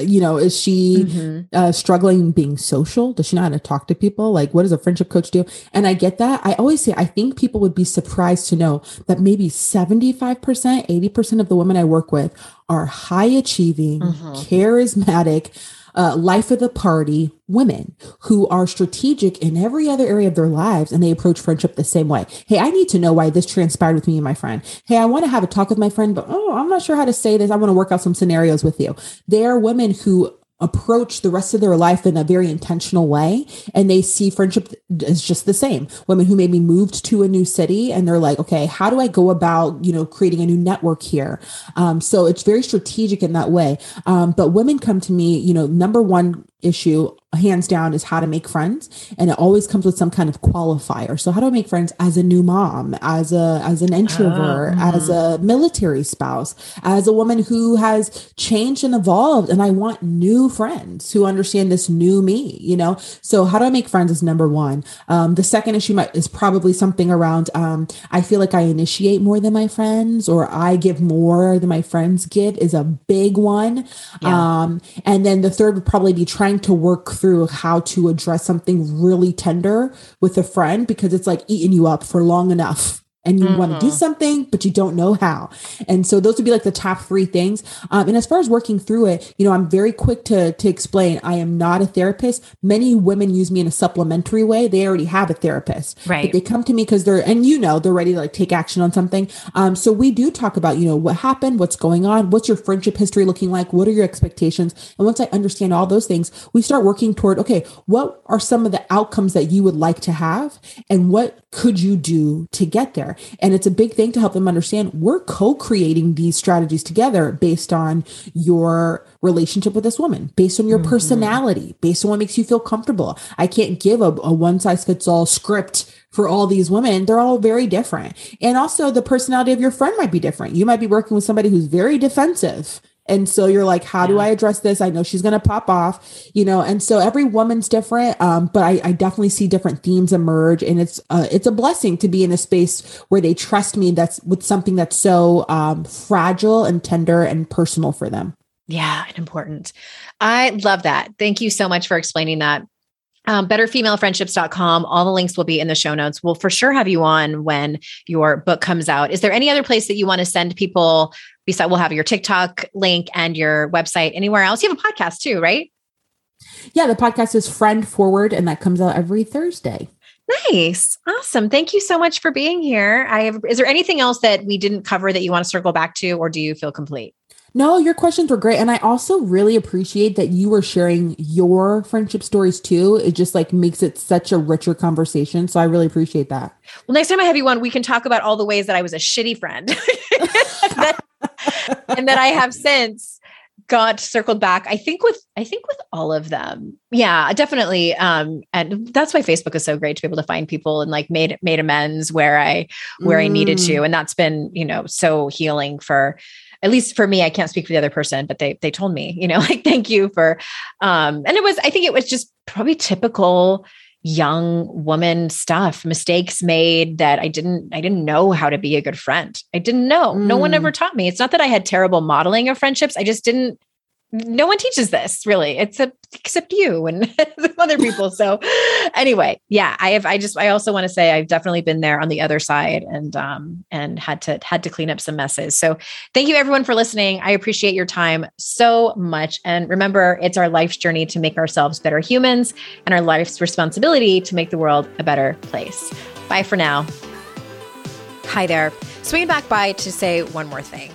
you know is she mm-hmm. uh, struggling being social? Does she know how to talk to people? Like what does a friendship coach do? And i get that. I always say i think people would be surprised to know that maybe 75% 80% of the women i work with are high achieving mm-hmm. charismatic uh, life of the party women who are strategic in every other area of their lives and they approach friendship the same way. Hey, I need to know why this transpired with me and my friend. Hey, I want to have a talk with my friend, but oh, I'm not sure how to say this. I want to work out some scenarios with you. They are women who approach the rest of their life in a very intentional way and they see friendship as just the same. Women who maybe moved to a new city and they're like okay how do i go about you know creating a new network here? Um, so it's very strategic in that way. Um, but women come to me you know number one issue hands down is how to make friends. And it always comes with some kind of qualifier. So how do i make friends as a new mom as a as an introvert oh, as a military spouse as a woman who has changed and evolved? And i want new friends who understand this new me you know? So how do i make friends is number one. Um, the second issue might, is probably something around um, i feel like i initiate more than my friends or i give more than my friends give is a big one. Yeah. um, and then the third would probably be trying to work through how to address something really tender with a friend because it's like eating you up for long enough and you mm-hmm. want to do something, but you don't know how. And so those would be like the top three things. Um, and as far as working through it, you know, I'm very quick to to explain. I am not a therapist. Many women use me in a supplementary way. They already have a therapist, right? But they come to me because they're and you know they're ready to like take action on something. Um, so we do talk about you know what happened, what's going on, what's your friendship history looking like, what are your expectations, and once I understand all those things, we start working toward okay, what are some of the outcomes that you would like to have, and what could you do to get there? And it's a big thing to help them understand we're co creating these strategies together based on your relationship with this woman, based on your mm-hmm. personality, based on what makes you feel comfortable. I can't give a, a one size fits all script for all these women. They're all very different. And also, the personality of your friend might be different. You might be working with somebody who's very defensive and so you're like, how do I address this? I know she's going to pop off, you know, and so every woman's different. Um, but I, I definitely see different themes emerge and it's, uh, it's a blessing to be in a space where they trust me. That's with something that's so, um, fragile and tender and personal for them. Yeah. And important. I love that. Thank you so much for explaining that. Um, betterfemalefriendships.com. All the links will be in the show notes. We'll for sure have you on when your book comes out. Is there any other place that you want to send people Besides, we'll have your TikTok link and your website. Anywhere else? You have a podcast too, right? Yeah, the podcast is Friend Forward, and that comes out every Thursday. Nice. Awesome. Thank you so much for being here. I have is there anything else that we didn't cover that you want to circle back to, or do you feel complete? No, your questions were great. And I also really appreciate that you were sharing your friendship stories too. It just like makes it such a richer conversation. So I really appreciate that. Well, next time I have you on, we can talk about all the ways that I was a shitty friend <laughs> and that I have since got circled back i think with i think with all of them yeah definitely um and that's why facebook is so great to be able to find people and like made made amends where i where mm. i needed to mm. and that's been you know so healing for at least for me i can't speak for the other person but they they told me you know <laughs> like thank you for um and it was i think it was just probably typical young woman stuff mistakes made that i didn't i didn't know how to be a good friend i didn't know mm. no one ever mm. taught me it's not that i had terrible modeling of friendships i just didn't no one teaches this really it's a, except you and <laughs> other people. So anyway yeah i have i just i also want to say i've definitely been there on the other side and um and had to had to clean up some messes. So thank you everyone for listening. I appreciate your time so much. And remember it's our life's journey to make ourselves better humans and our life's responsibility to make the world a better place. Bye for now. Hi there. Swinging back by to say one more thing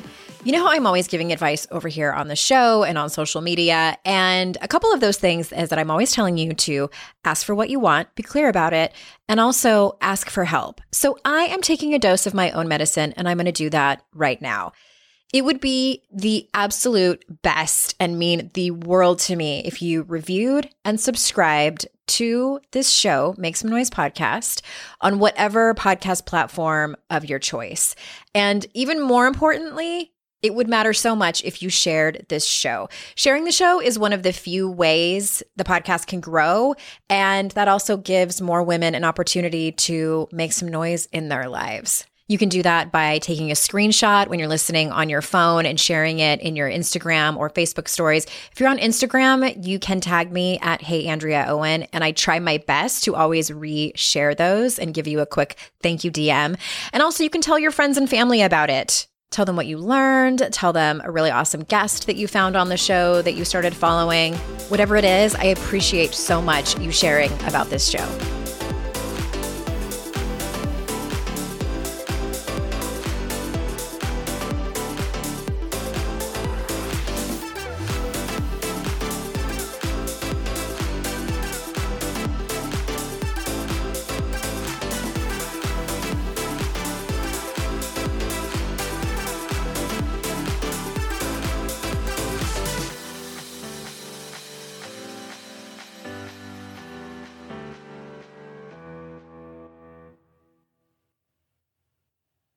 you know how I'm always giving advice over here on the show and on social media? And a couple of those things is that I'm always telling you to ask for what you want, be clear about it, and also ask for help. So I am taking a dose of my own medicine and I'm going to do that right now. It would be the absolute best and mean the world to me if you reviewed and subscribed to this show, Make Some Noise podcast, on whatever podcast platform of your choice. And even more importantly, it would matter so much if you shared this show. Sharing the show is one of the few ways the podcast can grow. And that also gives more women an opportunity to make some noise in their lives. You can do that by taking a screenshot when you're listening on your phone and sharing it in your Instagram or Facebook stories. If you're on Instagram, you can tag me at Hey Andrea Owen, and I try my best to always re-share those and give you a quick thank you DM. And also, you can tell your friends and family about it. Tell them what you learned. Tell them a really awesome guest that you found on the show that you started following. Whatever it is, I appreciate so much you sharing about this show.